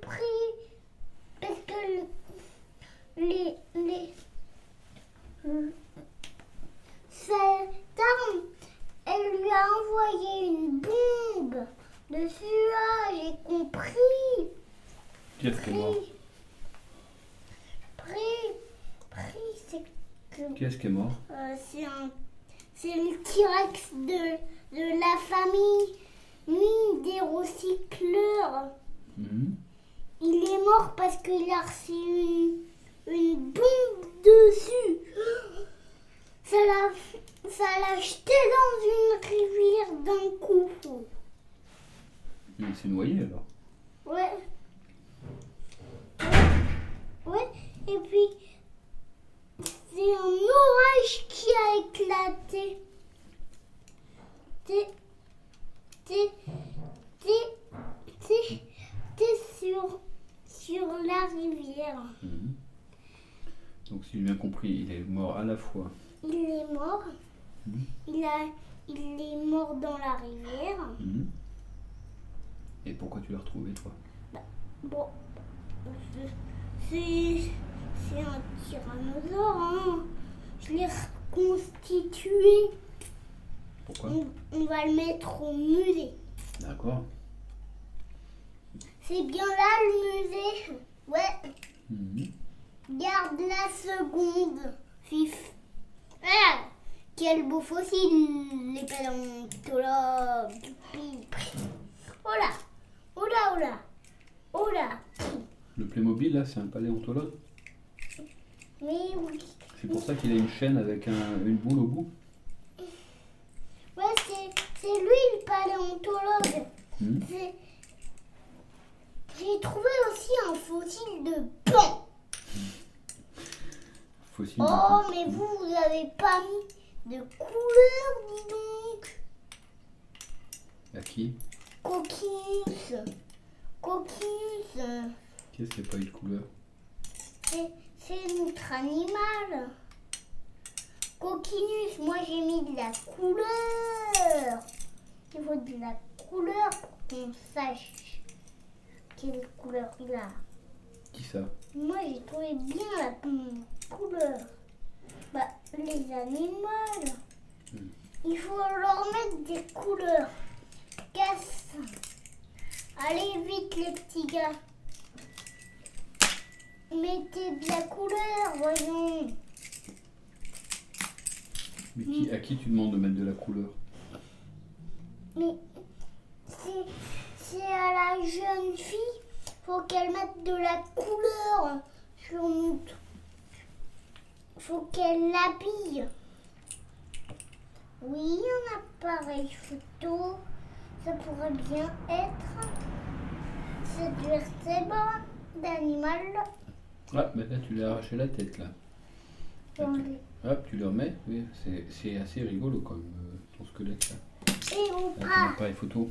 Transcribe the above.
compris. Parce que les. les cette arme, elle lui a envoyé une bombe dessus. Ah, j'ai compris. Qui est-ce qui est mort Pris. Pris. Pris, c'est que. Qui est-ce qui est mort Euh, c'est un, c'est le T-Rex de, de la famille Nuit des recycleurs. Mhm. Il est mort parce qu'il a reçu une, une bombe dessus. Ça l'a, ça l'a jeté dans une rivière d'un coup. Il s'est noyé alors. Ouais. Ouais. Et puis, c'est un orage qui a éclaté. Mhm. Donc si j'ai bien compris, il est mort à la fois. Il est mort. Mhm. Il a, il est mort dans la rivière. Mhm. Et pourquoi tu l'as retrouvé toi? Bon, c'est, c'est un tyrannosaure. Hein. Je l'ai reconstitué. Pourquoi? On, on va le mettre au musée. D'accord. C'est bien là le musée? Ouais, Mhm. garde la seconde. Fif. Ah, quel beau fossile, les paléontologues. Oh là, oh là, oh là, oh là. Le Playmobil là, c'est un paléontologue Mais oui. C'est pour ça qu'il a une chaîne avec un- une boule au bout Ouais, c'est, lui le paléontologue. C'est- J'ai trouvé aussi un fossile de Oh, mais vous, vous avez pas mis de couleur, dis donc. À qui? Coquinus. Coquinus. Qu'est-ce qui n'a pas eu de couleur? C'est, c'est notre animal. Coquinus, moi j'ai mis de la couleur. Il faut de la couleur pour qu'on sache quelle couleur il a. Qui ça Moi j'ai trouvé bien la couleur. Bah, les animaux. Hmm. Il faut leur mettre des couleurs. Casse. Allez vite les petits gars. Mettez de la couleur, voyons. Mais qui, à qui tu demandes de mettre de la couleur Mais c'est à la jeune fille. Faut qu'elle mette de la couleur sur nous. Faut qu'elle l'habille. Oui, un appareil photo. Ça pourrait bien être. C'est du vertébrate d'animal. Ah, mais là tu lui as arraché la tête là. Hop, tu le remets. Oui, c'est assez rigolo comme ton squelette là. Et ou Avec ton pas. appareil photo.